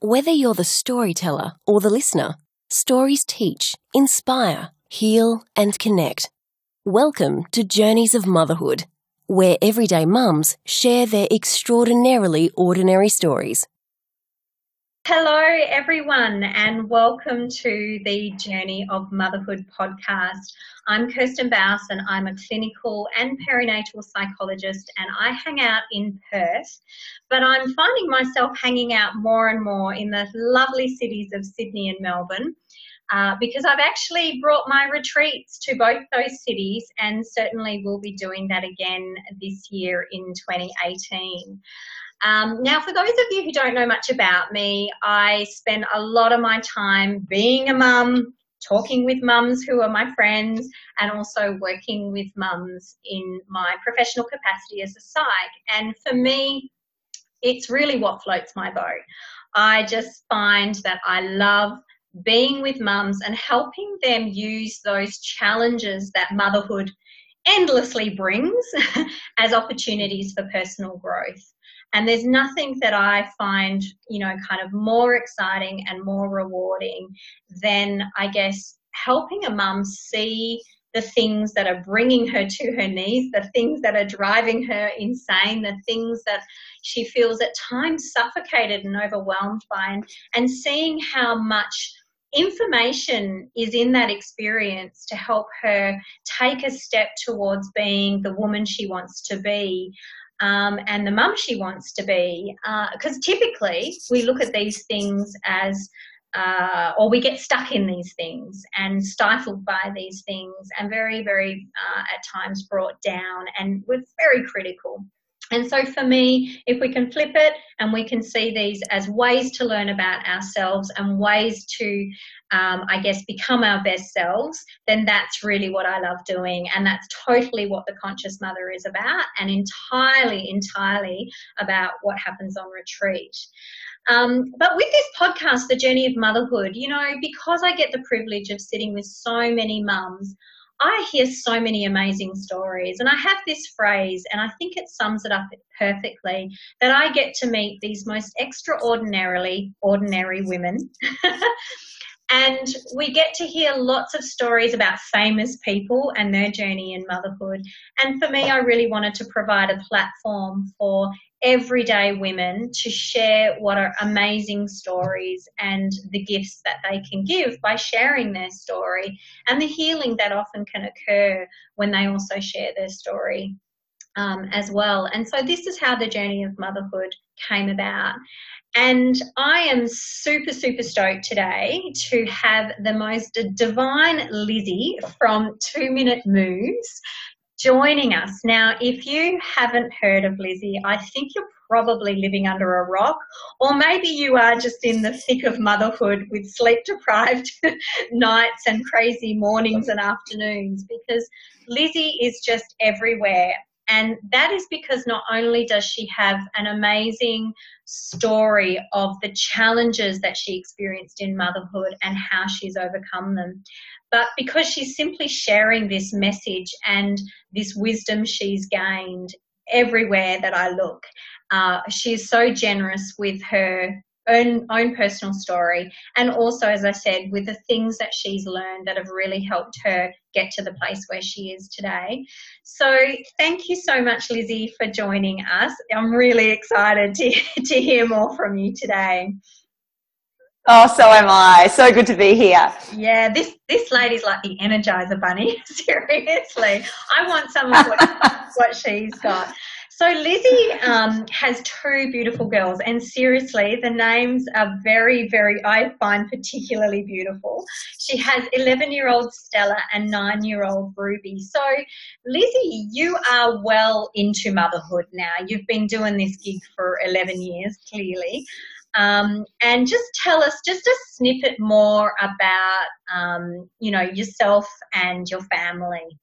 Whether you're the storyteller or the listener, stories teach, inspire, heal, and connect. Welcome to Journeys of Motherhood, where everyday mums share their extraordinarily ordinary stories. Hello, everyone, and welcome to the Journey of Motherhood podcast. I'm Kirsten Bouse, and I'm a clinical and perinatal psychologist, and I hang out in Perth. But I'm finding myself hanging out more and more in the lovely cities of Sydney and Melbourne. Uh, because I've actually brought my retreats to both those cities and certainly will be doing that again this year in 2018. Um, now, for those of you who don't know much about me, I spend a lot of my time being a mum, talking with mums who are my friends, and also working with mums in my professional capacity as a psych. And for me, it's really what floats my boat. I just find that I love being with mums and helping them use those challenges that motherhood endlessly brings as opportunities for personal growth. And there's nothing that I find, you know, kind of more exciting and more rewarding than, I guess, helping a mum see the things that are bringing her to her knees, the things that are driving her insane, the things that she feels at times suffocated and overwhelmed by, and, and seeing how much information is in that experience to help her take a step towards being the woman she wants to be um, and the mum she wants to be. Because uh, typically we look at these things as, uh, or we get stuck in these things and stifled by these things and very, very uh, at times brought down, and we're very critical. And so for me, if we can flip it and we can see these as ways to learn about ourselves and ways to, um, I guess, become our best selves, then that's really what I love doing. And that's totally what the Conscious Mother is about and entirely, entirely about what happens on retreat. Um, but with this podcast, The Journey of Motherhood, you know, because I get the privilege of sitting with so many mums, I hear so many amazing stories, and I have this phrase, and I think it sums it up perfectly that I get to meet these most extraordinarily ordinary women. and we get to hear lots of stories about famous people and their journey in motherhood. And for me, I really wanted to provide a platform for everyday women to share what are amazing stories and the gifts that they can give by sharing their story and the healing that often can occur when they also share their story um, as well. And so, this is how the journey of motherhood came about. And I am super, super stoked today to have the most divine Lizzy from Two Minute Moves joining us. Now, if you haven't heard of Lizzy, I think you're probably living under a rock, or maybe you are just in the thick of motherhood with sleep deprived nights and crazy mornings and afternoons because Lizzy is just everywhere. And that is because not only does she have an amazing story of the challenges that she experienced in motherhood and how she's overcome them, but because she's simply sharing this message and this wisdom she's gained everywhere that I look. Uh, she's so generous with her own, own personal story and also, as I said, with the things that she's learned that have really helped her get to the place where she is today. So thank you so much, Lizzy, for joining us. I'm really excited to, to hear more from you today. Oh, so am I. So good to be here. Yeah, this this lady's like the Energizer Bunny. Seriously, I want some of what, what she's got. So Lizzy um, has two beautiful girls, and seriously, the names are very, very. I find particularly beautiful. She has 11-year-old Stella and nine-year-old Ruby. So, Lizzy, you are well into motherhood now. You've been doing this gig for 11 years, clearly. Um, and just tell us just a snippet more about, um, you know, yourself and your family.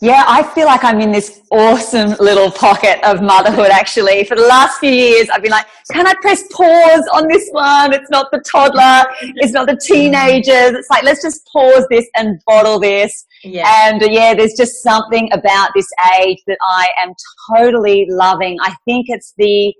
Yeah, I feel like I'm in this awesome little pocket of motherhood actually. For the last few years, I've been like, can I press pause on this one? It's not the toddler, it's not the teenagers. It's like, let's just pause this and bottle this. Yeah. And uh, yeah, there's just something about this age that I am totally loving. I think it's the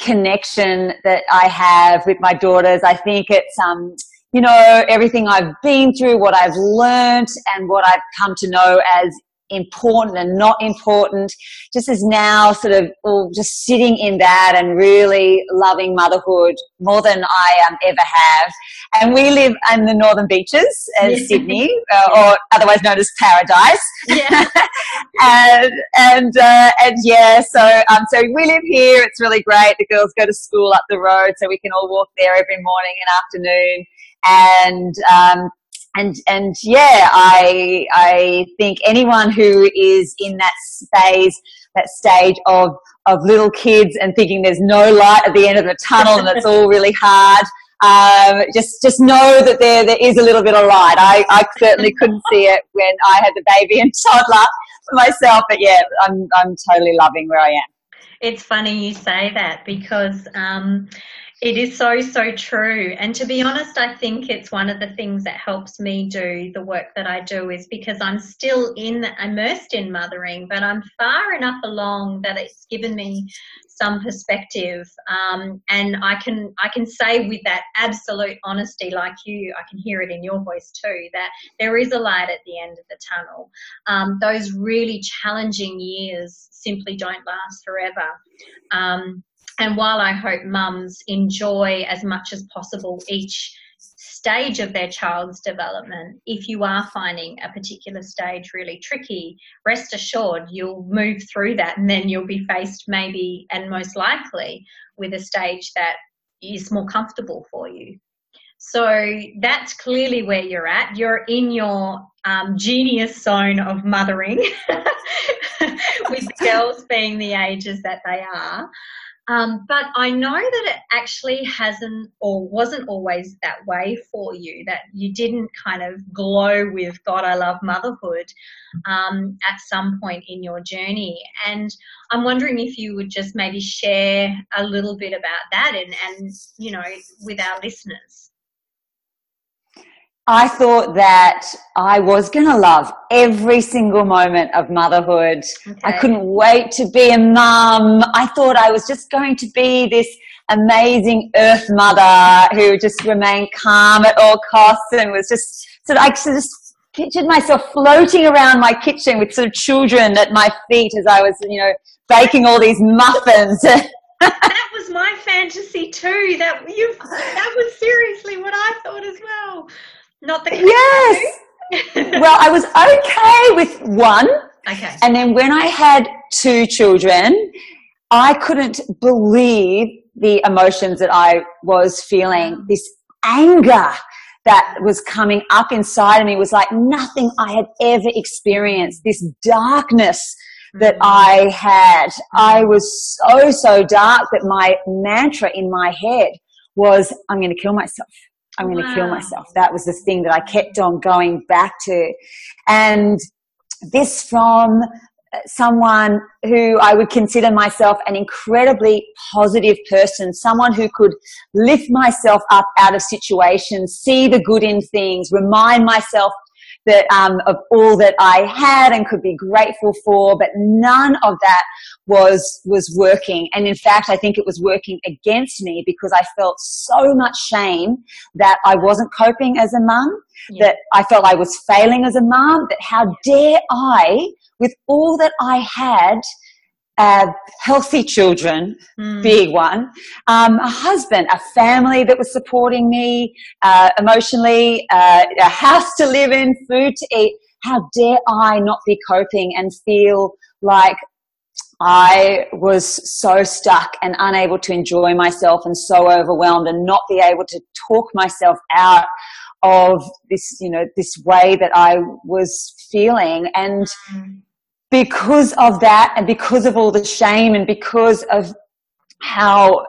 connection that I have with my daughters. I think it's, um, you know, everything I've been through, what I've learned and what I've come to know as important and not important just is now sort of all just sitting in that and really loving motherhood more than I um, ever have. And we live in the northern beaches in yeah. Sydney, uh, or otherwise known as Paradise. Yeah. and and uh, and yeah, so um, so we live here. It's really great. The girls go to school up the road, so we can all walk there every morning and afternoon. And um, and and yeah, I I think anyone who is in that phase, that stage of of little kids and thinking there's no light at the end of the tunnel and it's all really hard. Um, just just know that there there is a little bit of light. I, I certainly couldn't see it when I had the baby and toddler for myself, but yeah, I'm I'm totally loving where I am. It's funny you say that because um, it is so, so true. And to be honest, I think it's one of the things that helps me do the work that I do is because I'm still in immersed in mothering, but I'm far enough along that it's given me some perspective. Um, and I can I can say with that absolute honesty, like you, I can hear it in your voice too, that there is a light at the end of the tunnel. Um, those really challenging years simply don't last forever. Um, and while I hope mums enjoy as much as possible each stage of their child's development, if you are finding a particular stage really tricky, rest assured you'll move through that and then you'll be faced maybe and most likely with a stage that is more comfortable for you. So that's clearly where you're at. You're in your um, genius zone of mothering, with girls being the ages that they are. Um, but I know that it actually hasn't or wasn't always that way for you, that you didn't kind of glow with God, I love motherhood um, at some point in your journey. And I'm wondering if you would just maybe share a little bit about that and, and you know, with our listeners. I thought that I was going to love every single moment of motherhood. Okay. I couldn't wait to be a mum. I thought I was just going to be this amazing earth mother who just remained calm at all costs and was just sort of, I just pictured myself floating around my kitchen with sort of children at my feet as I was, you know, baking all these muffins. that was my fantasy too. That you that was seriously what I thought as well. Not the yes. well, I was okay with one. Okay. And then when I had two children, I couldn't believe the emotions that I was feeling. This anger that was coming up inside of me was like nothing I had ever experienced. This darkness that mm. I had. I was so, so dark that my mantra in my head was, I'm going to kill myself. I'm going to wow. kill myself. That was the thing that I kept on going back to. And this from someone who I would consider myself an incredibly positive person, someone who could lift myself up out of situations, see the good in things, remind myself that um, of all that I had and could be grateful for, but none of that was was working. And in fact, I think it was working against me because I felt so much shame that I wasn't coping as a mum, yeah. that I felt I was failing as a mum, that how dare I, with all that I had, uh, healthy children, mm. big one, um, a husband, a family that was supporting me uh, emotionally, uh, a house to live in, food to eat. How dare I not be coping and feel like I was so stuck and unable to enjoy myself and so overwhelmed and not be able to talk myself out of this, you know, this way that I was feeling. And because of that and because of all the shame and because of how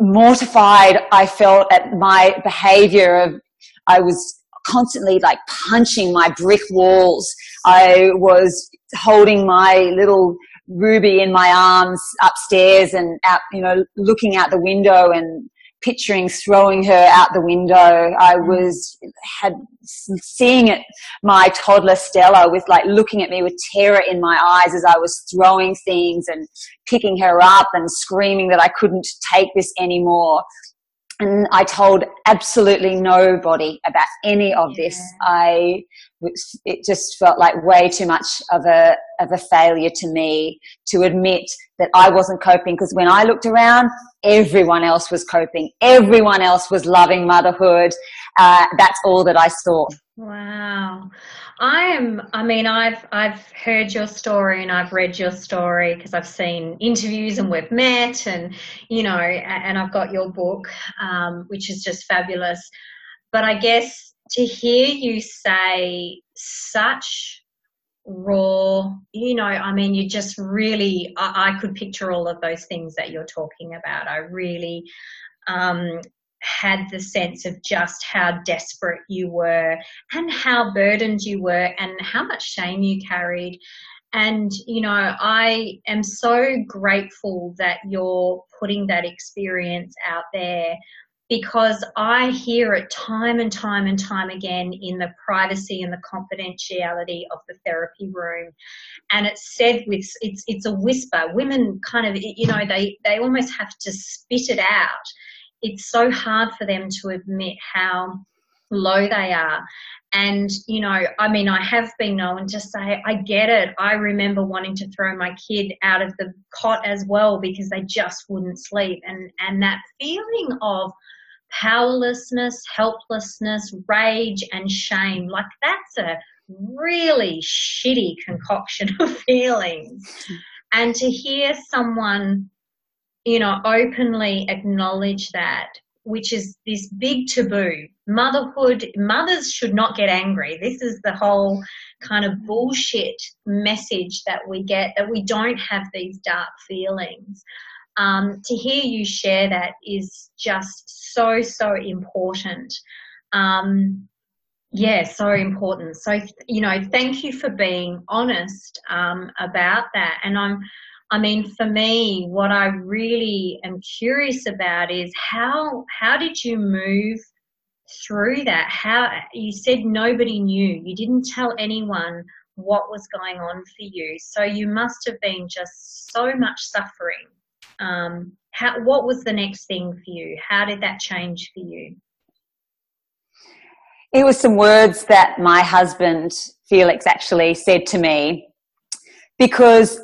mortified I felt at my behavior of, I was constantly like punching my brick walls. I was holding my little Ruby in my arms upstairs and out, you know, looking out the window and picturing throwing her out the window. I mm. was had seeing it, my toddler Stella with like looking at me with terror in my eyes as I was throwing things and picking her up and screaming that I couldn't take this anymore. And I told absolutely nobody about any of this. I it just felt like way too much of a of a failure to me to admit that I wasn't coping because when I looked around, everyone else was coping. Everyone else was loving motherhood. Uh, that's all that I saw. Wow. I am I mean I've I've heard your story and I've read your story because I've seen interviews and we've met and you know and I've got your book um, which is just fabulous but I guess to hear you say such raw, you know, I mean, you just really, I, I, could picture all of those things that you're talking about. I really um, had the sense of just how desperate you were and how burdened you were and how much shame you carried. And, you know, I am so grateful that you're putting that experience out there because I hear it time and time and time again in the privacy and the confidentiality of the therapy room. And it's said with, it's, it's a whisper. Women kind of, you know, they, they almost have to spit it out. It's so hard for them to admit how low they are. And, you know, I mean, I have been known to say, I get it. I remember wanting to throw my kid out of the cot as well because they just wouldn't sleep. And, and that feeling of, powerlessness, helplessness, rage, and shame. Like that's a really shitty concoction of feelings. Hmm. And to hear someone, you know, openly acknowledge that, which is this big taboo. Motherhood, mothers should not get angry. This is the whole kind of bullshit message that we get that we don't have these dark feelings. Um, to hear you share that is just so, so important. Um, yeah, so important. So, you know, thank you for being honest um, about that. And I'm, I mean, for me, what I really am curious about is how how did you move through that? How you said nobody knew. You didn't tell anyone what was going on for you. So you must have been just so much suffering um, how, what was the next thing for you? How did that change for you? It was some words that my husband, Felix, actually said to me because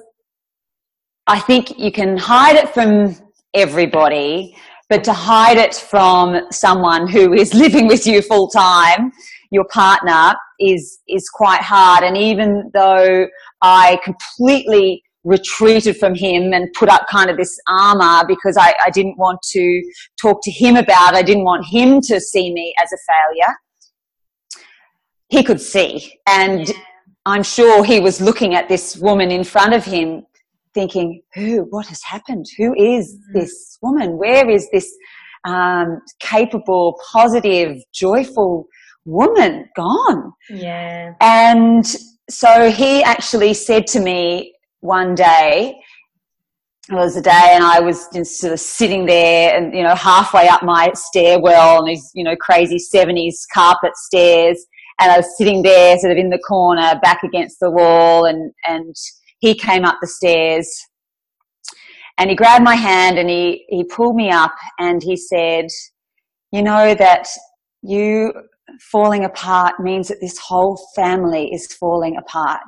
I think you can hide it from everybody, but to hide it from someone who is living with you full time, your partner, is, is quite hard. And even though I completely retreated from him and put up kind of this armor because I, I didn't want to talk to him about, I didn't want him to see me as a failure. He could see. And. I'm sure he was looking at this woman in front of him thinking, who, what has happened? Who is mm-hmm. this woman? Where is this um, capable, positive, joyful woman gone? Yeah. And so he actually said to me, one day, it was a day and I was just sort of sitting there and, you know, halfway up my stairwell on these, you know, crazy 70s carpet stairs. And I was sitting there sort of in the corner back against the wall and, and he came up the stairs and he grabbed my hand and he, he pulled me up and he said, you know that you falling apart means that this whole family is falling apart.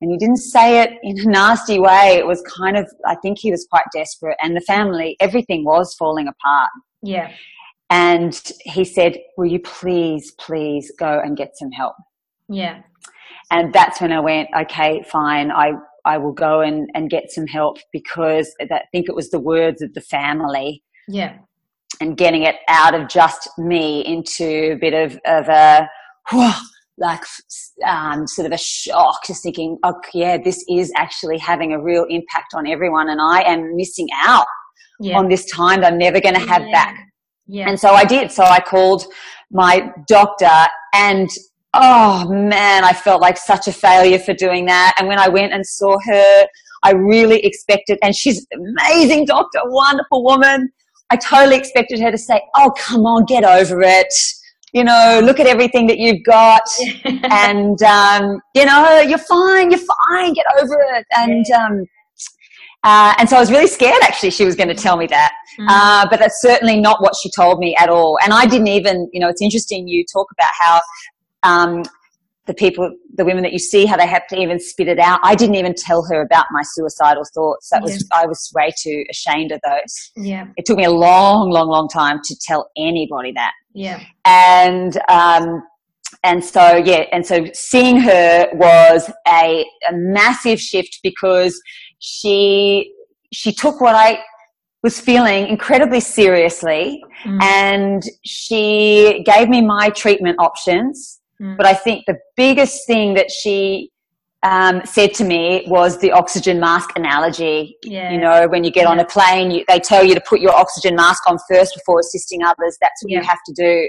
And he didn't say it in a nasty way. It was kind of, I think he was quite desperate. And the family, everything was falling apart. Yeah. And he said, Will you please, please go and get some help? Yeah. And that's when I went, Okay, fine. I, I will go and, and get some help because I think it was the words of the family. Yeah. And getting it out of just me into a bit of, of a, whew, like um, sort of a shock, just thinking, oh yeah, this is actually having a real impact on everyone, and I am missing out yeah. on this time that I'm never going to have yeah. back. Yeah. And so I did. So I called my doctor, and oh man, I felt like such a failure for doing that. And when I went and saw her, I really expected, and she's an amazing doctor, wonderful woman I totally expected her to say, "Oh, come on, get over it." You know, look at everything that you've got, and um, you know, you're fine, you're fine, get over it. And um, uh, and so I was really scared. Actually, she was going to tell me that, mm. uh, but that's certainly not what she told me at all. And I didn't even, you know, it's interesting. You talk about how um, the people, the women that you see, how they have to even spit it out. I didn't even tell her about my suicidal thoughts. That was, I was way too ashamed of those. Yeah. It took me a long, long, long time to tell anybody that. Yeah. And, um, and so, yeah, and so seeing her was a, a massive shift because she, she took what I was feeling incredibly seriously mm. and she gave me my treatment options Mm. But I think the biggest thing that she um, said to me was the oxygen mask analogy. Yeah. You know, when you get yeah. on a plane, you, they tell you to put your oxygen mask on first before assisting others. That's what yeah. you have to do.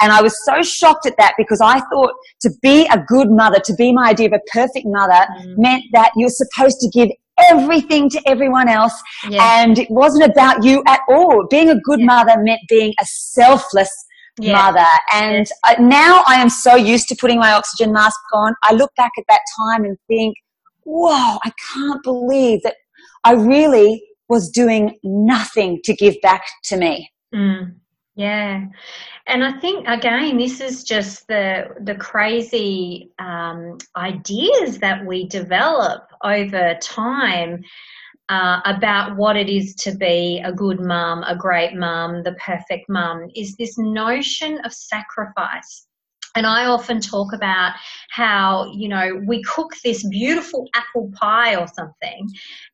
And I was so shocked at that because I thought to be a good mother, to be my idea of a perfect mother, mm. meant that you're supposed to give everything to everyone else. And it wasn't about you at all. Being a good mother meant being a selfless yeah. mother. And yeah. now I am so used to putting my oxygen mask on. I look back at that time and think, whoa, I can't believe that I really was doing nothing to give back to me. Mm. Yeah. And I think again, this is just the the crazy um, ideas that we develop over time uh, about what it is to be a good mum, a great mum, the perfect mum, is this notion of sacrifice. And I often talk about how, you know, we cook this beautiful apple pie or something,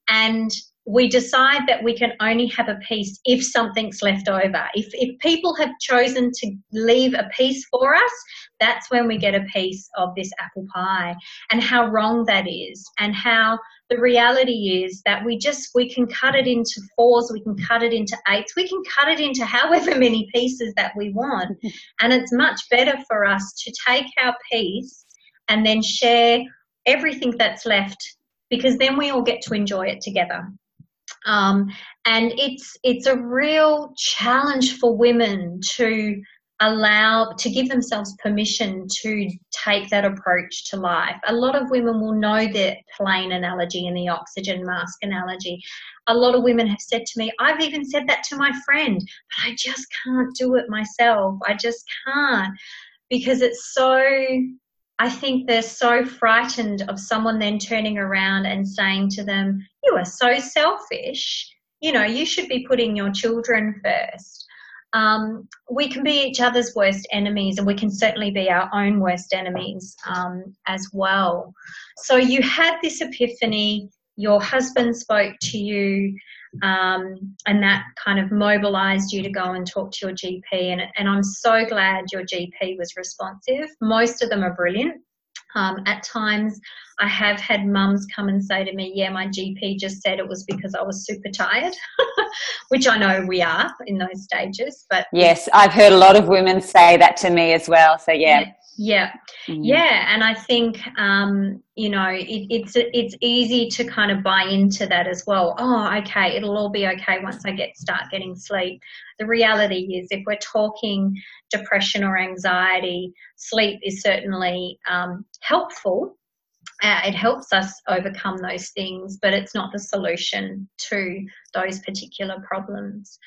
and we decide that we can only have a piece if something's left over. If, if people have chosen to leave a piece for us, that's when we get a piece of this apple pie. And how wrong that is, and how the reality is that we just we can cut it into fours we can cut it into eights we can cut it into however many pieces that we want and it's much better for us to take our piece and then share everything that's left because then we all get to enjoy it together um, and it's it's a real challenge for women to allow to give themselves permission to take that approach to life. A lot of women will know the plane analogy and the oxygen mask analogy. A lot of women have said to me, I've even said that to my friend, but I just can't do it myself. I just can't because it's so I think they're so frightened of someone then turning around and saying to them, You are so selfish. You know, you should be putting your children first um, we can be each other's worst enemies and we can certainly be our own worst enemies um, as well. So you had this epiphany, your husband spoke to you, um, and that kind of mobilized you to go and talk to your GP. And, and I'm so glad your GP was responsive. Most of them are brilliant. Um, at times, I have had mums come and say to me, Yeah, my GP just said it was because I was super tired, which I know we are in those stages. But yes, I've heard a lot of women say that to me as well. So, yeah. yeah. Yeah, mm. yeah, and I think um, you know it, it's it's easy to kind of buy into that as well. Oh, okay, it'll all be okay once I get start getting sleep. The reality is, if we're talking depression or anxiety, sleep is certainly um, helpful. Uh, it helps us overcome those things, but it's not the solution to those particular problems.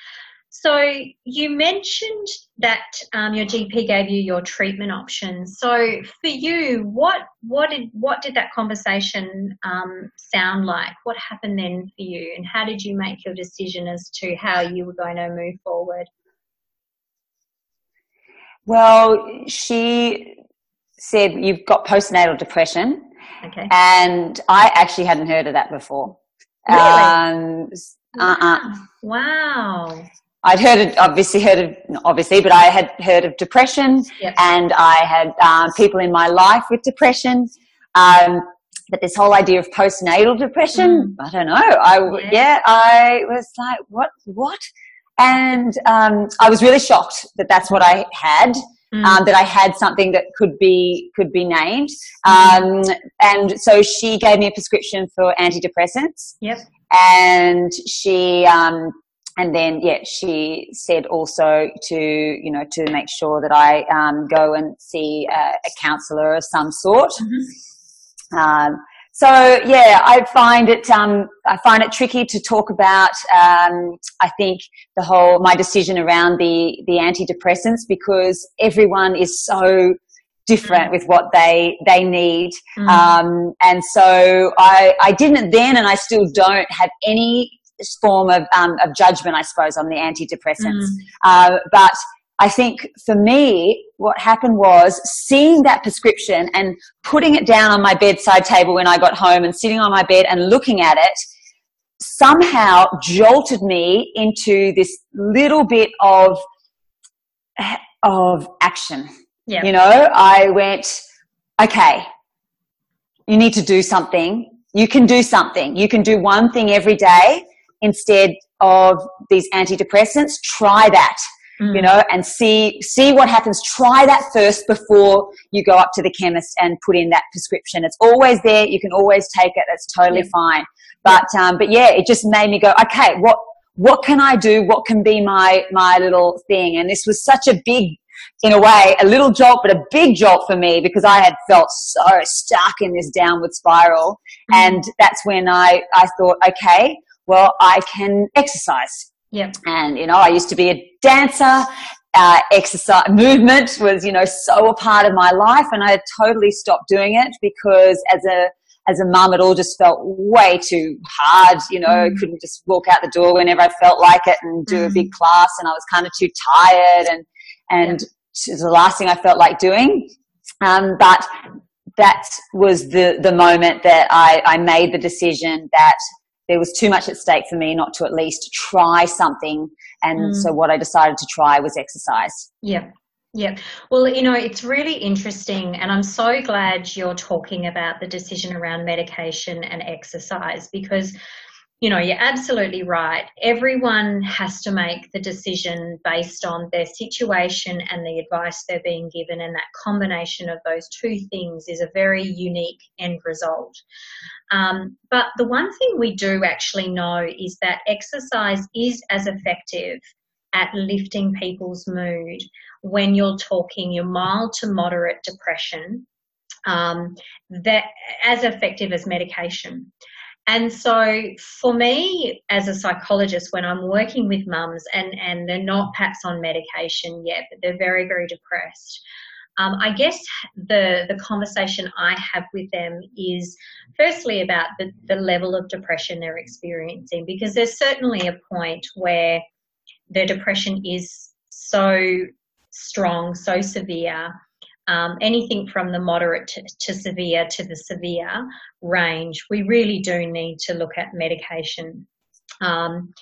So you mentioned that um, your GP gave you your treatment options. So for you, what what did what did that conversation um, sound like? What happened then for you, and how did you make your decision as to how you were going to move forward? Well, she said you've got postnatal depression. Okay. And I actually hadn't heard of that before. Really? Um, uh-uh. Wow. I'd heard of, obviously heard of, obviously, but I had heard of depression and I had um, people in my life with depression. Um, but this whole idea of postnatal depression, mm. I don't know. I, yeah. yeah. I was like, what, what? And, um, I was really shocked that that's what I had. Mm. Um, that I had something that could be could be named, mm. um, and so she gave me a prescription for antidepressants. Yep. And she um, and then yeah, she said also to you know to make sure that I um, go and see a, a counsellor of some sort. Mm-hmm. Um, so yeah, I find it um, I find it tricky to talk about. Um, I think the whole my decision around the the antidepressants because everyone is so different mm. with what they they need, mm. um, and so I I didn't then, and I still don't have any form of, um, of judgment, I suppose, on the antidepressants. Mm. Uh, but I think for me, what happened was seeing that prescription and putting it down on my bedside table when I got home and sitting on my bed and looking at it somehow jolted me into this little bit of, of action. You know, I went, okay, you need to do something. You can do something. You can do one thing every day instead of these antidepressants, try that. Mm. You know, and see see what happens. Try that first before you go up to the chemist and put in that prescription. It's always there. You can always take it. That's totally yeah. fine. But yeah. um, but yeah, it just made me go. Okay, what what can I do? What can be my my little thing? And this was such a big in a way, a little jolt, but a big jolt for me because I had felt so stuck in this downward spiral. Mm. And that's when I, I thought, okay, well, I can exercise. Yep. And, you know, I used to be a dancer. Uh, exercise movement was, you know, so a part of my life and I had totally stopped doing it because as a, as a mum, it all just felt way too hard. You know, mm. couldn't just walk out the door whenever I felt like it and do mm. a big class and I was kind of too tired and, and yep. the last thing I felt like doing. Um, but that was the, the moment that I, I made the decision that there was too much at stake for me not to at least try something. And mm. so what I decided to try was exercise. Yeah. Yeah. Well, you know, it's really interesting, and I'm so glad you're talking about the decision around medication and exercise because you know, you're absolutely right. Everyone has to make the decision based on their situation and the advice they're being given, and that combination of those two things is a very unique end result. Um, but the one thing we do actually know is that exercise is as effective at lifting people's mood when you're talking your mild to moderate depression um, that as effective as medication. And so for me as a psychologist, when I'm working with mums and, and they're not perhaps on medication yet, but they're very, very depressed, um, I guess the, the conversation I have with them is firstly about the, the level of depression they're experiencing, because there's certainly a point where their depression is so strong, so severe, um, anything from the moderate to, to, severe to the severe range, we really do need to look at medication. Um,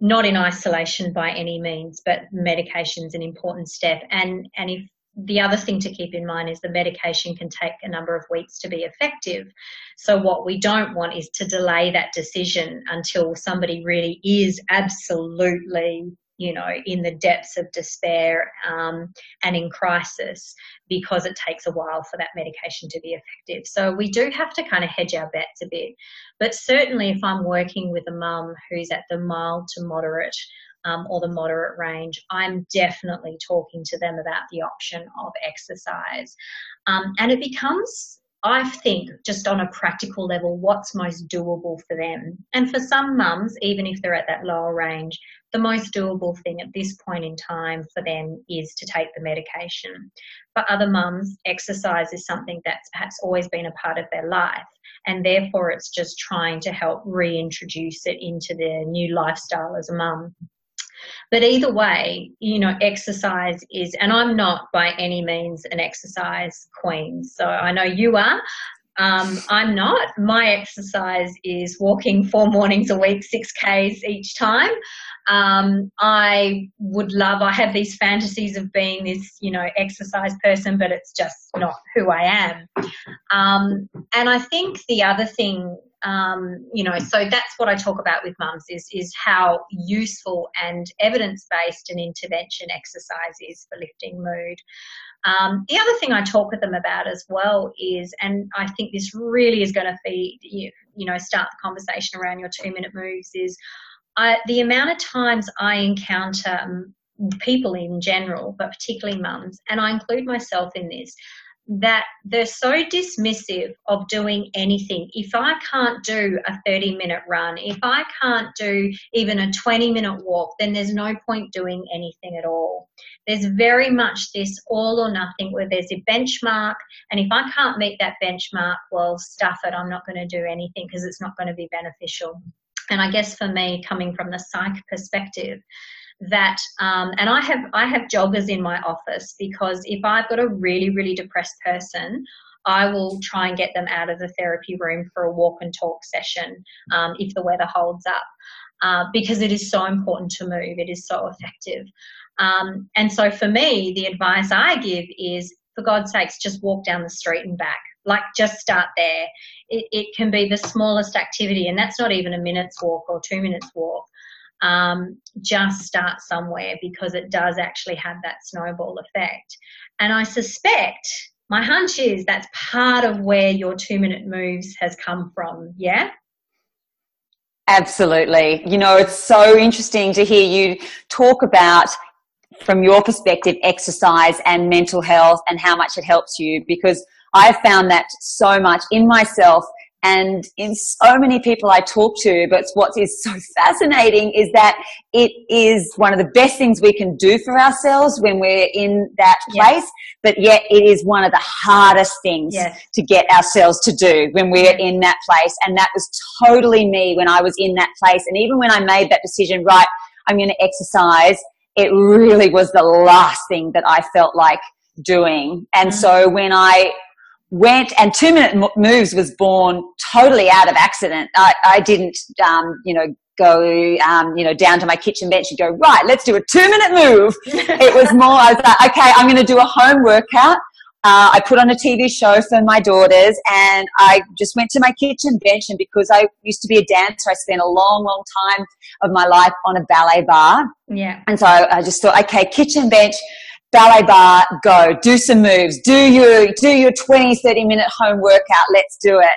not in isolation by any means, but medication is an important step. And, and if the other thing to keep in mind is the medication can take a number of weeks to be effective. So, what we don't want is to delay that decision until somebody really is absolutely you know, in the depths of despair um, and in crisis because it takes a while for that medication to be effective. So we do have to kind of hedge our bets a bit. But certainly, if I'm working with a mum who's at the mild to moderate um, or the moderate range, I'm definitely talking to them about the option of exercise. Um, and it becomes I think just on a practical level, what's most doable for them. And for some mums, even if they're at that lower range, the most doable thing at this point in time for them is to take the medication. For other mums, exercise is something that's perhaps always been a part of their life. And therefore, it's just trying to help reintroduce it into their new lifestyle as a mum. But either way, you know, exercise is, and I'm not by any means an exercise queen. So I know you are. Um, I'm not. My exercise is walking four mornings a week, six Ks each time. Um, I would love, I have these fantasies of being this, you know, exercise person, but it's just not who I am. Um, and I think the other thing um, you know, so that's what I talk about with mums is is how useful and evidence based an intervention exercise is for lifting mood. Um, the other thing I talk with them about as well is, and I think this really is going to feed you, you know, start the conversation around your two minute moves is I, the amount of times I encounter um, people in general, but particularly mums, and I include myself in this, that they're so dismissive of doing anything. If I can't do a 30 minute run, if I can't do even a 20 minute walk, then there's no point doing anything at all. There's very much this all or nothing where there's a benchmark, and if I can't meet that benchmark, well, stuff it, I'm not going to do anything because it's not going to be beneficial. And I guess for me, coming from the psych perspective, that um, and I have I have joggers in my office because if I've got a really really depressed person, I will try and get them out of the therapy room for a walk and talk session um, if the weather holds up. Uh, because it is so important to move, it is so effective. Um, and so for me, the advice I give is, for God's sakes, just walk down the street and back. Like just start there. It, it can be the smallest activity, and that's not even a minute's walk or two minutes walk um, just start somewhere because it does actually have that snowball effect. And I suspect, my hunch is that's part of where your two minute moves has come from. Yeah? Absolutely. You know, it's so interesting to hear you talk about from your perspective exercise and mental health and how much it helps you because I've found that so much in myself and in so many people I talk to, but what is so fascinating is that it is one of the best things we can do for ourselves when we're in that place, yes. but yet it is one of the hardest things yes. to get ourselves to do when we're in that place. And that was totally me when I was in that place. And even when I made that decision, right, I'm going to exercise, it really was the last thing that I felt like doing. And mm-hmm. so when I went and two minute moves was born totally out of accident. I, I didn't, um, you know, go, um, you know, down to my kitchen bench and go, right, let's do a two minute move. it was more, I was like, okay, I'm going to do a home workout. Uh, I put on a TV show for my daughters and I just went to my kitchen bench and because I used to be a dancer, I spent a long, long time of my life on a ballet bar. Yeah. And so I, I just thought, okay, kitchen bench, ballet bar, go, do some moves, do your, do your 20, 30 minute home workout, let's do it.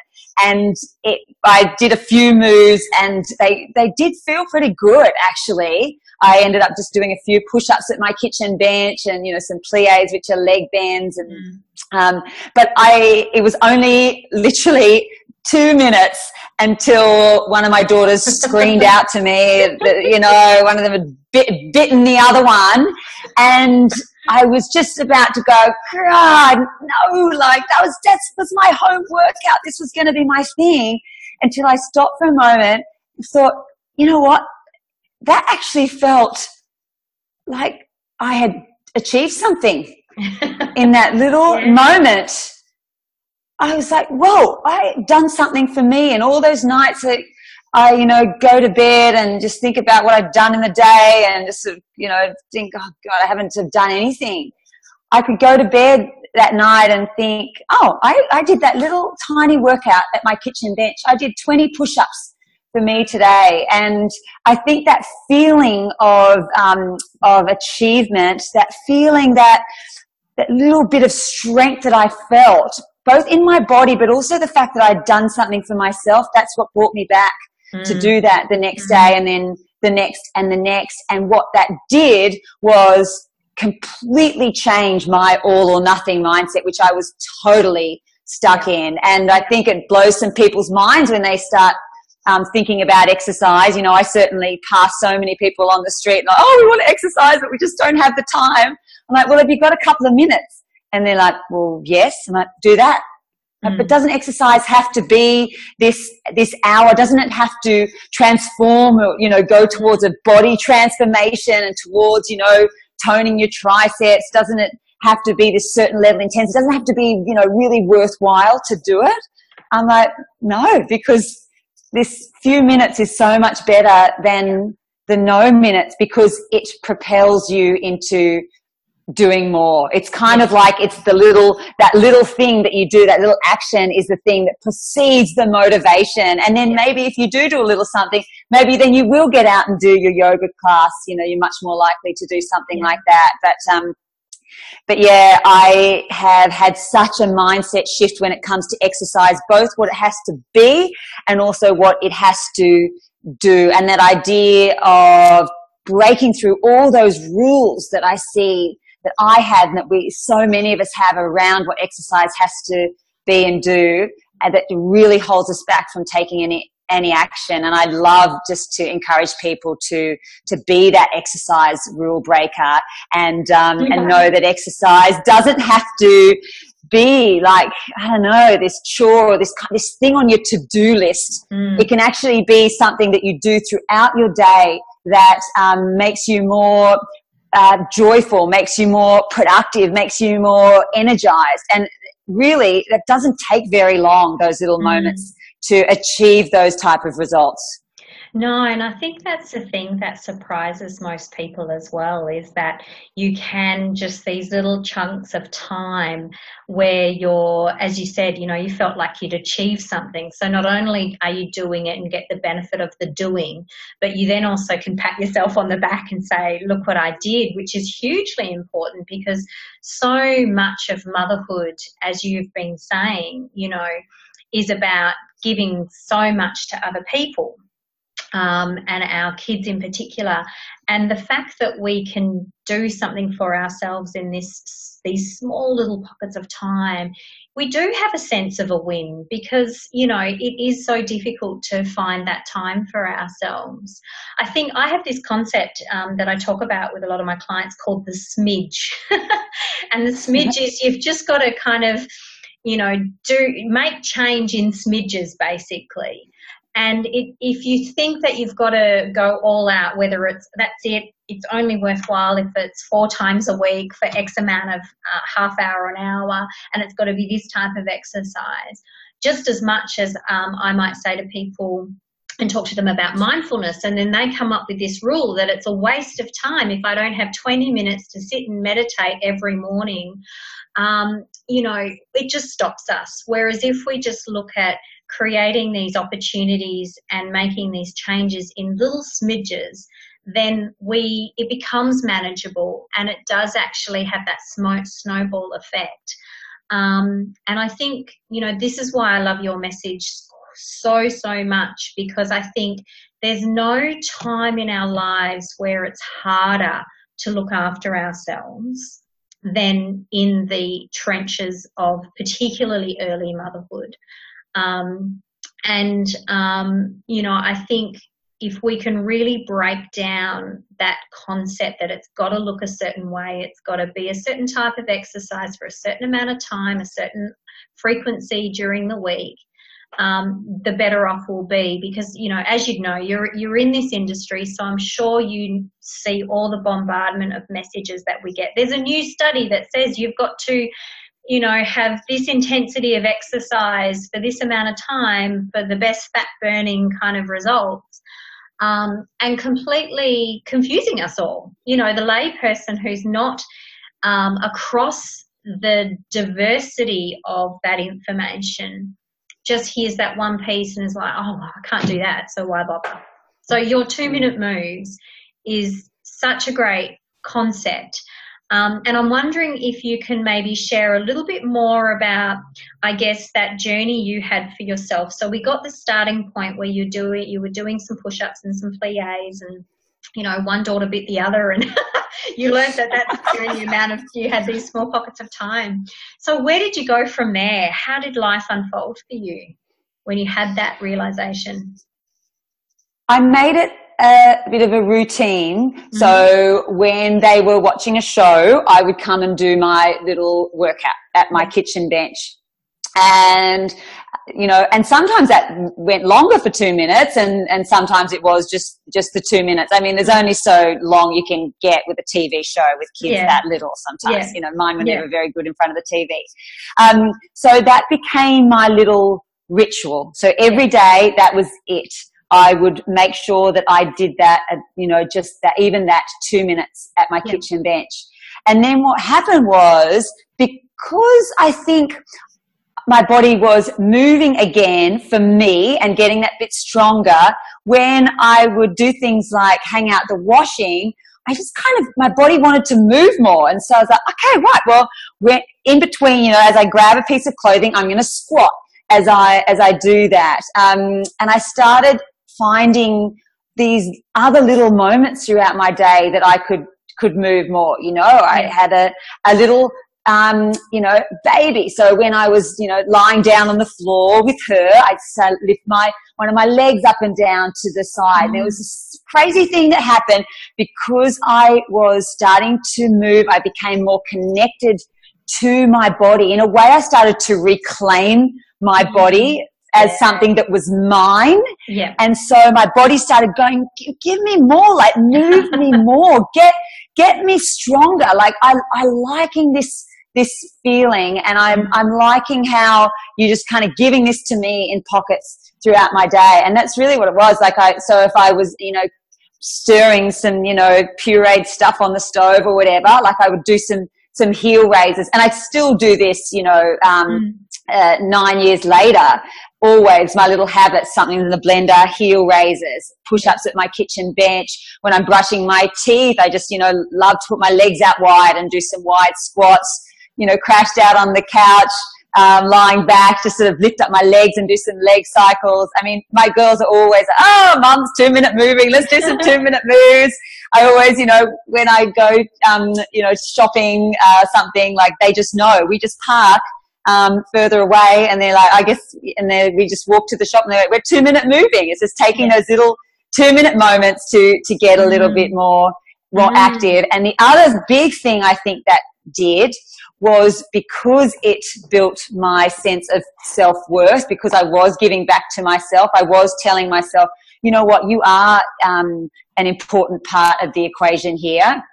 And it, I did a few moves and they, they did feel pretty good actually. I ended up just doing a few push-ups at my kitchen bench and, you know, some plies, which are leg bends and, mm. um, but I, it was only literally two minutes until one of my daughters screamed out to me that, you know, one of them had bit, bitten the other one. And I was just about to go, God, no, like that was, that was my home workout. This was going to be my thing until I stopped for a moment and thought, you know what? That actually felt like I had achieved something in that little yeah. moment. I was like, whoa, I had done something for me. And all those nights that I, you know, go to bed and just think about what I've done in the day and just, you know, think, oh God, I haven't done anything. I could go to bed that night and think, oh, I, I did that little tiny workout at my kitchen bench. I did 20 push-ups for me today. And I think that feeling of, um, of achievement, that feeling that, that little bit of strength that I felt, both in my body, but also the fact that I'd done something for myself, that's what brought me back to mm. do that the next day and then the next and the next. And what that did was completely change my all or nothing mindset, which I was totally stuck in. And I think it blows some people's minds when they start um, thinking about exercise. You know, I certainly pass so many people on the street like, oh, we want to exercise, but we just don't have the time. I'm like, well, have you got a couple of minutes? And they're like, well, yes. I'm like, do that. Mm. But doesn't exercise have to be this this hour? Doesn't it have to transform or you know go towards a body transformation and towards you know toning your triceps? Doesn't it have to be this certain level of intensity? It doesn't have to be you know really worthwhile to do it. I'm like no, because this few minutes is so much better than the no minutes because it propels you into doing more. It's kind of like it's the little, that little thing that you do, that little action is the thing that precedes the motivation. And then maybe if you do do a little something, maybe then you will get out and do your yoga class. You know, you're much more likely to do something like that. But, um, but yeah, I have had such a mindset shift when it comes to exercise, both what it has to be and also what it has to do and that idea of breaking through all those rules that I see that I have and that we, so many of us have around what exercise has to be and do, and that really holds us back from taking any any action. And I'd love just to encourage people to to be that exercise rule breaker and um, yeah. and know that exercise doesn't have to be like I don't know this chore or this this thing on your to do list. Mm. It can actually be something that you do throughout your day that um, makes you more uh, joyful, makes you more productive, makes you more energized. And really, that doesn't take very long, those little mm. moments to achieve those type of results. No, and I think that's the thing that surprises most people as well is that you can just these little chunks of time where you're, as you said, you know, you felt like you'd achieved something. So not only are you doing it and get the benefit of the doing, but you then also can pat yourself on the back and say, look what I did, which is hugely important because so much of motherhood, as you've been saying, you know, is about giving so much to other people um, and our kids in particular. And the fact that we can do something for ourselves in this these small little pockets of time, we do have a sense of a win because you know it is so difficult to find that time for ourselves. I think I have this concept um, that I talk about with a lot of my clients called the smidge, and the smidge is you've just got to kind of you know do make change in smidges basically and it, if you think that you've got to go all out, whether it's that's it, it's only worthwhile if it's four times a week for X amount of uh, half hour, or an hour, and it's got to be this type of exercise. Just as much as um, I might say to people, and talk to them about mindfulness and then they come up with this rule that it's a waste of time if i don't have 20 minutes to sit and meditate every morning um, you know it just stops us whereas if we just look at creating these opportunities and making these changes in little smidges, then we it becomes manageable and it does actually have that snowball effect. Um, and I think you know this is why I love your message so so much because I think there's no time in our lives where it's harder to look after ourselves than in the trenches of particularly early motherhood. Um, and, um, you know, I think if we can really break down that concept that it's got to look a certain way, it's got to be a certain type of exercise for a certain amount of time, a certain frequency during the week, um, the better off we'll be. Because you know, as you know, you're you're in this industry, so I'm sure you see all the bombardment of messages that we get. There's a new study that says you've got to you know, have this intensity of exercise for this amount of time for the best fat burning kind of results. Um, and completely confusing us all. You know, the layperson who's not um, across the diversity of that information just hears that one piece and is like, oh, I can't do that, so why bother? So, your two minute moves is such a great concept. Um, and I'm wondering if you can maybe share a little bit more about, I guess, that journey you had for yourself. So we got the starting point where you do it, you were doing some push-ups and some pliés, and you know, one daughter bit the other, and you learned that that's during the amount of you had these small pockets of time. So where did you go from there? How did life unfold for you when you had that realization? I made it a bit of a routine. Mm-hmm. So when they were watching a show, I would come and do my little workout at my kitchen bench. And, you know, and sometimes that went longer for two minutes and, and sometimes it was just, just the two minutes. I mean, there's only so long you can get with a TV show with kids yeah. that little sometimes. Yeah. You know, mine were yeah. never very good in front of the TV. Um, so that became my little ritual. So every day that was it. I would make sure that I did that, uh, you know, just that, even that two minutes at my yeah. kitchen bench. And then what happened was because I think my body was moving again for me and getting that bit stronger when I would do things like hang out the washing. I just kind of, my body wanted to move more. And so I was like, okay, right. Well, we're in between, you know, as I grab a piece of clothing, I'm going to squat as I, as I do that. Um, and I started finding these other little moments throughout my day that I could could move more. You know, I had a, a little um, you know, baby. So when I was, you know, lying down on the floor with her, I'd lift my, one of my legs up and down to the side. Mm. There was this crazy thing that happened because I was starting to move. I became more connected to my body. In a way, I started to reclaim my mm. body as something that was mine. Yeah. And so my body started going, give me more, like move me more, get, get me stronger. Like I, I liking this, this feeling and I'm, mm. I'm liking how you're just kind of giving this to me in pockets throughout my day. And that's really what it was. Like I, so if I was, you know, stirring some, you know, pureed stuff on the stove or whatever, like I would do some, some heel raises and I still do this, you know, um, mm. uh, nine years later always my little habits, something in the blender, heel raises, push ups at my kitchen bench. When I'm brushing my teeth, I just, you know, love to put my legs out wide and do some wide squats, you know, crashed out on the couch, um, lying back to sort of lift up my legs and do some leg cycles. I mean, my girls are always, oh, mum's two minute moving. Let's do some two minute moves. I always, you know, when I go, um, you know, shopping, uh, something like they just know we just park um, further away, and they're like, I guess, and then we just walk to the shop, and they're like, we're two minute moving. It's just taking those little two minute moments to to get a little mm. bit more more mm. active. And the other big thing I think that did was because it built my sense of self worth. Because I was giving back to myself, I was telling myself, you know what, you are um, an important part of the equation here.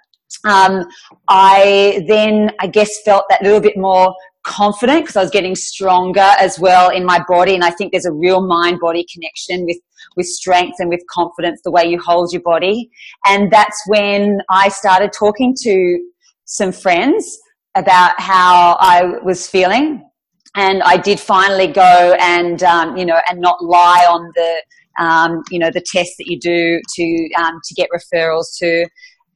Um, I then, I guess, felt that little bit more confident because I was getting stronger as well in my body. And I think there's a real mind body connection with, with strength and with confidence, the way you hold your body. And that's when I started talking to some friends about how I was feeling. And I did finally go and, um, you know, and not lie on the, um, you know, the tests that you do to, um, to get referrals to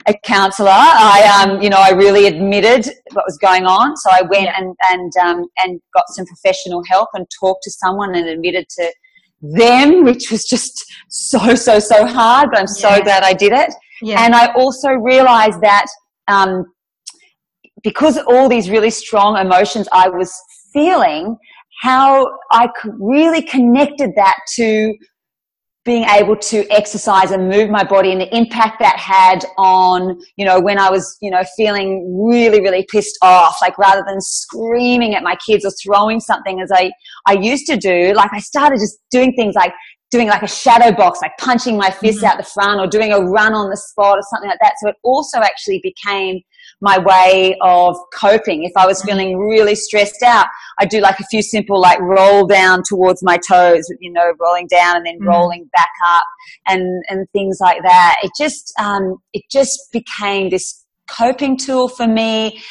a counsellor. I, um, you know, I really admitted what was going on. So I went and, and, um, and got some professional help and talked to someone and admitted to them, which was just so, so, so hard, but I'm so yeah. glad I did it. Yeah. And I also realized that, um, because all these really strong emotions I was feeling, how I really connected that to being able to exercise and move my body and the impact that had on, you know, when I was, you know, feeling really, really pissed off, like rather than screaming at my kids or throwing something as I, I used to do, like I started just doing things like doing like a shadow box, like punching my fist mm-hmm. out the front or doing a run on the spot or something like that. So it also actually became my way of coping. If I was feeling really stressed out, I do like a few simple like roll down towards my toes, you know, rolling down and then mm. rolling back up and, and things like that. It just, um, it just became this coping tool for me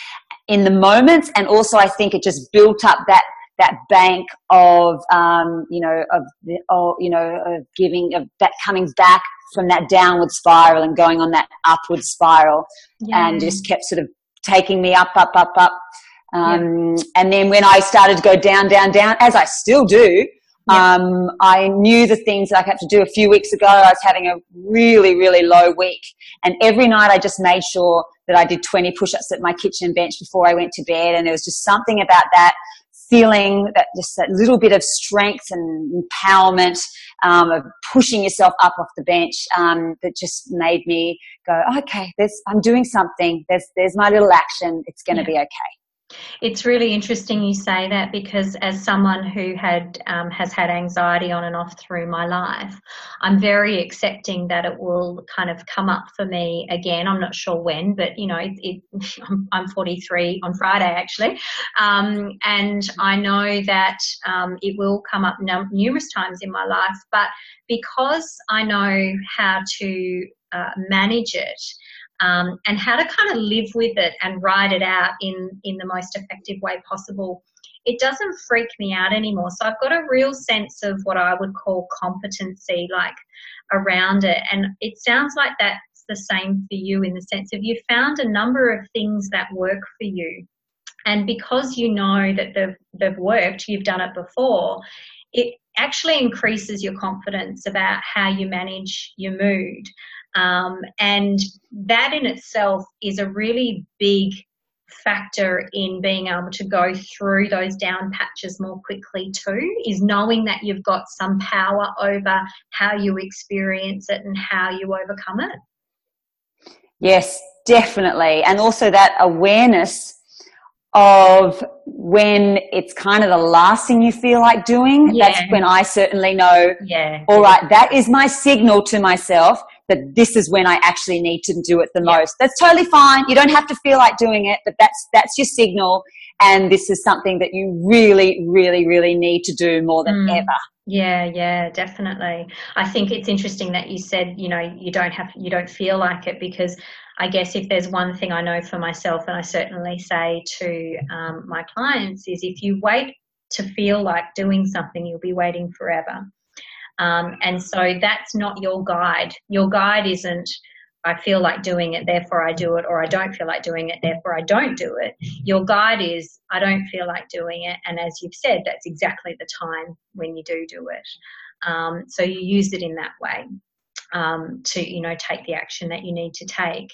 in the moments. And also I think it just built up that that bank of um, you know of, the, of you know of giving of that coming back from that downward spiral and going on that upward spiral yeah. and just kept sort of taking me up, up, up, up. Um, yeah. And then when I started to go down, down, down, as I still do, yeah. um, I knew the things that I had to do. A few weeks ago, I was having a really, really low week. And every night I just made sure that I did 20 push ups at my kitchen bench before I went to bed. And there was just something about that feeling that just that little bit of strength and empowerment um, of pushing yourself up off the bench um, that just made me go, okay, there's, I'm doing something. There's, there's my little action. It's going to yeah. be okay. It's really interesting you say that because as someone who had um, has had anxiety on and off through my life, I'm very accepting that it will kind of come up for me again. I'm not sure when, but you know, it, it, I'm 43 on Friday actually, um, and I know that um, it will come up num- numerous times in my life. But because I know how to uh, manage it um, and how to kind of live with it and ride it out in, in the most effective way possible, it doesn't freak me out anymore. So I've got a real sense of what I would call competency, like around it. And it sounds like that's the same for you in the sense of you've found a number of things that work for you. And because you know that they've, they've worked, you've done it before, it actually increases your confidence about how you manage your mood. Um, and that in itself is a really big factor in being able to go through those down patches more quickly too is knowing that you've got some power over how you experience it and how you overcome it. Yes, definitely. And also that awareness of when it's kind of the last thing you feel like doing. Yeah. That's when I certainly know, yeah. all right, that is my signal to myself that this is when I actually need to do it the yeah. most. That's totally fine. You don't have to feel like doing it, but that's, that's your signal. And this is something that you really, really, really need to do more than mm. ever. Yeah, yeah, definitely. I think it's interesting that you said, you know, you don't have, you don't feel like it because I guess if there's one thing I know for myself, and I certainly say to um, my clients, is if you wait to feel like doing something, you'll be waiting forever. Um, and so that's not your guide. Your guide isn't, I feel like doing it, therefore I do it, or I don't feel like doing it, therefore I don't do it. Your guide is, I don't feel like doing it. And as you've said, that's exactly the time when you do do it. Um, so you use it in that way um, to, you know, take the action that you need to take.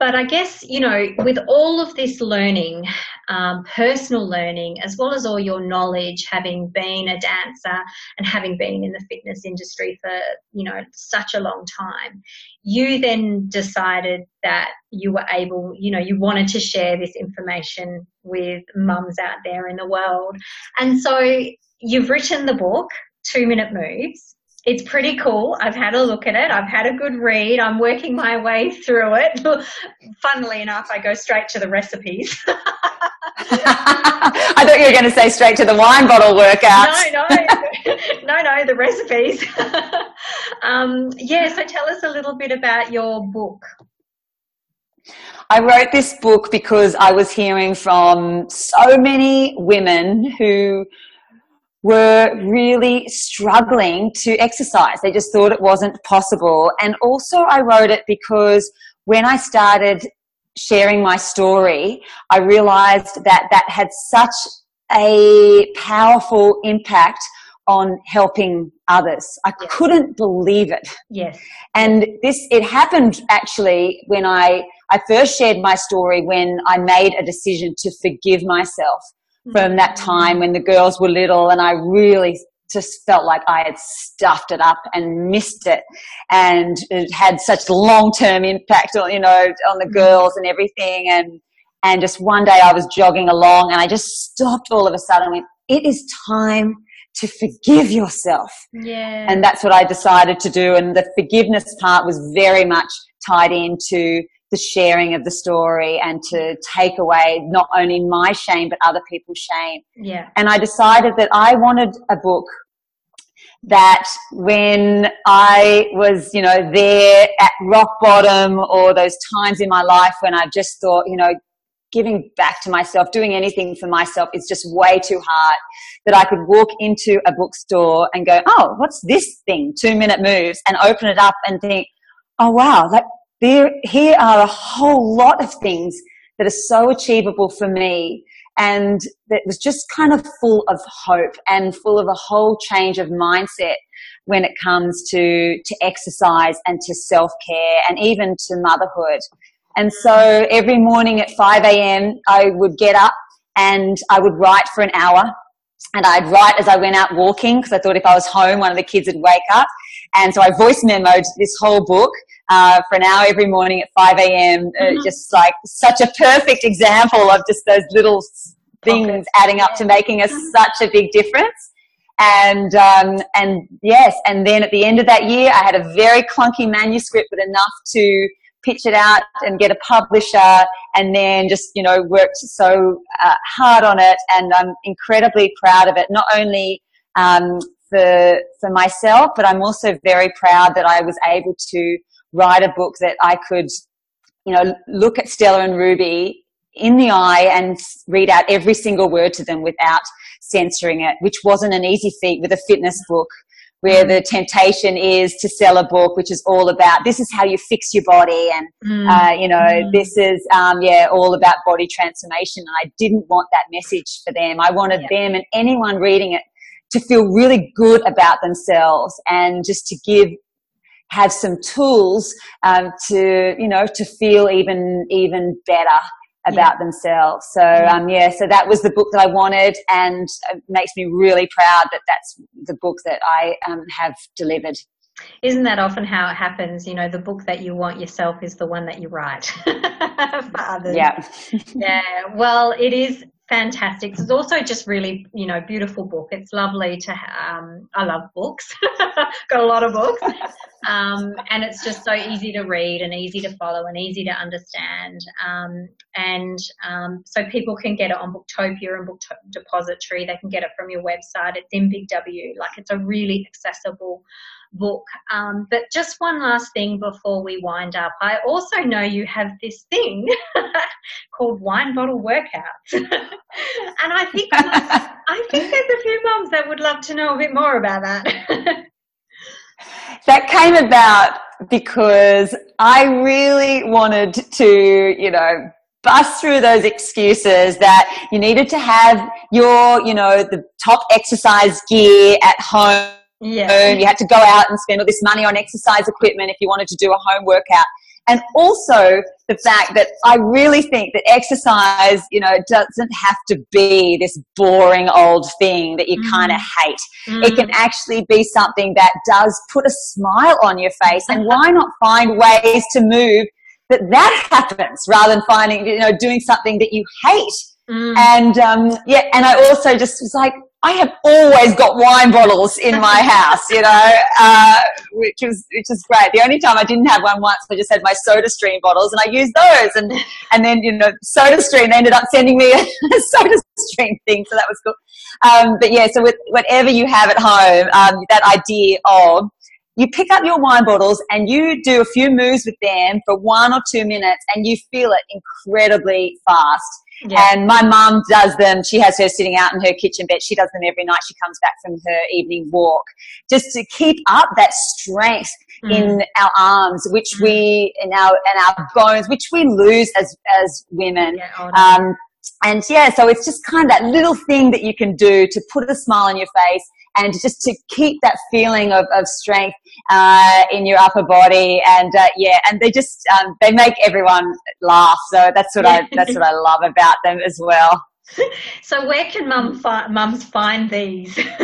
But I guess, you know, with all of this learning, um, personal learning, as well as all your knowledge, having been a dancer and having been in the fitness industry for, you know, such a long time, you then decided that you were able, you know, you wanted to share this information with mums out there in the world. And so you've written the book, Two Minute Moves it's pretty cool. I've had a look at it. I've had a good read. I'm working my way through it. Funnily enough, I go straight to the recipes. I thought you were going to say straight to the wine bottle workouts. No, no, no, no, the recipes. um, yeah, so tell us a little bit about your book. I wrote this book because I was hearing from so many women who were really struggling to exercise. They just thought it wasn't possible. And also I wrote it because when I started sharing my story, I realized that that had such a powerful impact on helping others. I yes. couldn't believe it. Yes. And this, it happened actually when I, I first shared my story when I made a decision to forgive myself from that time when the girls were little and I really just felt like I had stuffed it up and missed it and it had such long-term impact on, you know, on the mm-hmm. girls and everything. And, and just one day I was jogging along and I just stopped all of a sudden and went, it is time to forgive yourself. Yeah. And that's what I decided to do. And the forgiveness part was very much tied into the sharing of the story and to take away not only my shame but other people's shame. Yeah. And I decided that I wanted a book that when I was, you know, there at rock bottom or those times in my life when I just thought, you know, giving back to myself, doing anything for myself is just way too hard, that I could walk into a bookstore and go, oh, what's this thing? Two minute moves and open it up and think, oh wow, that there, here are a whole lot of things that are so achievable for me. And that was just kind of full of hope and full of a whole change of mindset when it comes to, to exercise and to self care and even to motherhood. And so every morning at 5 a.m., I would get up and I would write for an hour. And I'd write as I went out walking because I thought if I was home, one of the kids would wake up. And so I voice memoed this whole book uh, for an hour every morning at 5 a.m. Uh, mm-hmm. just like such a perfect example of just those little things adding up to making a, such a big difference. And, um, and yes, and then at the end of that year, I had a very clunky manuscript, but enough to pitch it out and get a publisher and then just, you know, worked so uh, hard on it. And I'm incredibly proud of it, not only um, for, for myself, but I'm also very proud that I was able to write a book that I could, you know, look at Stella and Ruby in the eye and read out every single word to them without censoring it, which wasn't an easy feat with a fitness book where the temptation is to sell a book which is all about this is how you fix your body and mm. uh, you know mm. this is um, yeah all about body transformation and i didn't want that message for them i wanted yeah. them and anyone reading it to feel really good about themselves and just to give have some tools um, to you know to feel even even better about yeah. themselves. So um, yeah, so that was the book that I wanted, and it makes me really proud that that's the book that I um, have delivered. Isn't that often how it happens? You know, the book that you want yourself is the one that you write for others. Yeah. yeah. Well, it is fantastic. It's also just really, you know, beautiful book. It's lovely to. Um, I love books. Got a lot of books, um, and it's just so easy to read and easy to follow and easy to understand. Um, and um, so people can get it on Booktopia and Book Depository. They can get it from your website. It's in Big W. Like it's a really accessible book. Um, but just one last thing before we wind up. I also know you have this thing called wine bottle workouts, and I think I think there's a few mums that would love to know a bit more about that. that came about because I really wanted to, you know, bust through those excuses that you needed to have your, you know, the top exercise gear at home yeah. You had to go out and spend all this money on exercise equipment if you wanted to do a home workout. And also the fact that I really think that exercise, you know, doesn't have to be this boring old thing that you mm. kind of hate. Mm. It can actually be something that does put a smile on your face. And why not find ways to move that that happens rather than finding, you know, doing something that you hate. Mm. And um, yeah, and I also just was like, I have always got wine bottles in my house, you know, uh, which was which is great. The only time I didn't have one once, I just had my Soda Stream bottles, and I used those. And and then you know, Soda Stream ended up sending me a, Soda Stream thing, so that was cool. Um, but yeah, so with whatever you have at home, um, that idea of you pick up your wine bottles and you do a few moves with them for one or two minutes, and you feel it incredibly fast yeah. And my mum does them. She has her sitting out in her kitchen bed. She does them every night. She comes back from her evening walk just to keep up that strength mm. in our arms, which mm. we, in our, and our bones, which we lose as, as women. Yeah, um, and yeah, so it's just kind of that little thing that you can do to put a smile on your face and just to keep that feeling of, of strength uh, in your upper body. And uh, yeah, and they just um, they make everyone laugh. So that's what I that's what I love about them as well. So where can mum fi- mums find these?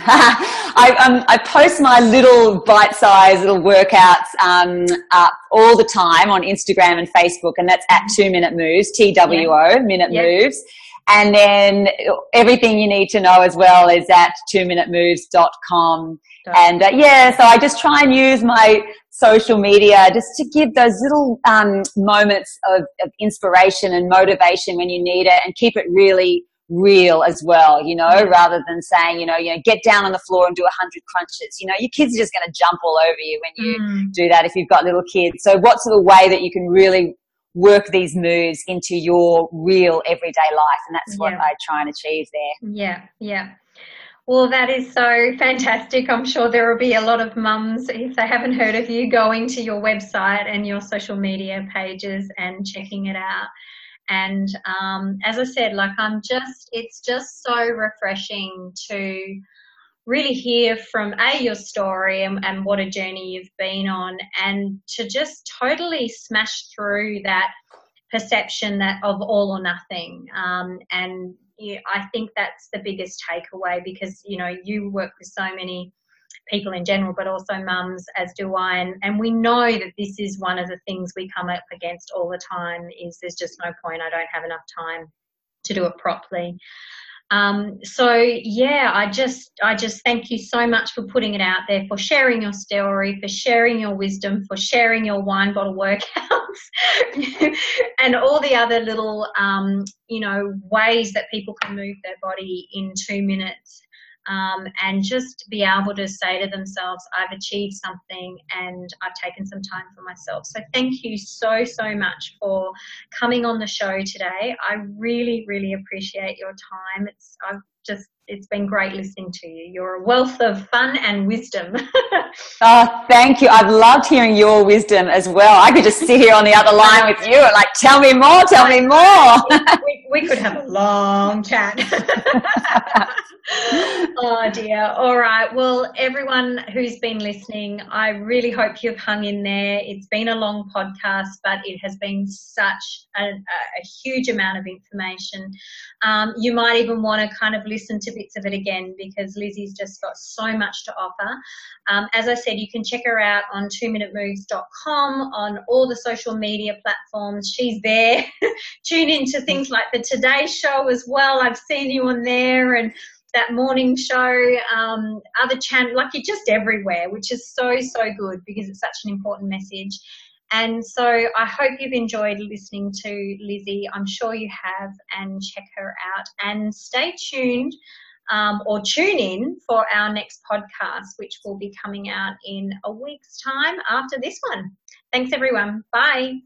I, um, I post my little bite-sized little workouts um, up all the time on Instagram and Facebook, and that's at Two Minute Moves, T W O, Minute Moves. And then everything you need to know as well is at two-minutemoves.com. And uh, yeah, so I just try and use my social media just to give those little um, moments of, of inspiration and motivation when you need it and keep it really real as well, you know, rather than saying, you know, you know, get down on the floor and do a hundred crunches. You know, your kids are just going to jump all over you when you mm. do that if you've got little kids. So what's the way that you can really work these moves into your real everyday life. And that's what yeah. I try and achieve there. Yeah, yeah. Well, that is so fantastic. I'm sure there will be a lot of mums, if they haven't heard of you, going to your website and your social media pages and checking it out. And um, as I said, like I'm just, it's just so refreshing to really hear from a your story and, and what a journey you've been on and to just totally smash through that perception that of all or nothing. Um, and i think that's the biggest takeaway because you know you work with so many people in general but also mums as do i and, and we know that this is one of the things we come up against all the time is there's just no point. I don't have enough time to do it properly um, so yeah, I just I just thank you so much for putting it out there, for sharing your story, for sharing your wisdom, for sharing your wine bottle workouts, and all the other little um, you know ways that people can move their body in two minutes um, and just be able to say to themselves, I've achieved something and I've taken some time for myself. So thank you so, so much for coming on the show today. I really, really appreciate your time. It's, I've just it's been great listening to you. You're a wealth of fun and wisdom. oh, thank you. I've loved hearing your wisdom as well. I could just sit here on the other line with you and like, tell me more, tell me more. we, we could have a long chat. oh dear. All right. Well, everyone who's been listening, I really hope you've hung in there. It's been a long podcast, but it has been such a, a huge amount of information. Um, you might even want to kind of listen to bits of it again because Lizzy's just got so much to offer. Um, as I said, you can check her out on 2minutemoves.com on all the social media platforms. She's there. Tune into things like the Today Show as well. I've seen you on there and that morning show, um, other channel, like you're just everywhere, which is so, so good because it's such an important message. And so I hope you've enjoyed listening to Lizzy. I'm sure you have, and check her out. And stay tuned um, or tune in for our next podcast, which will be coming out in a week's time after this one. Thanks, everyone. Bye.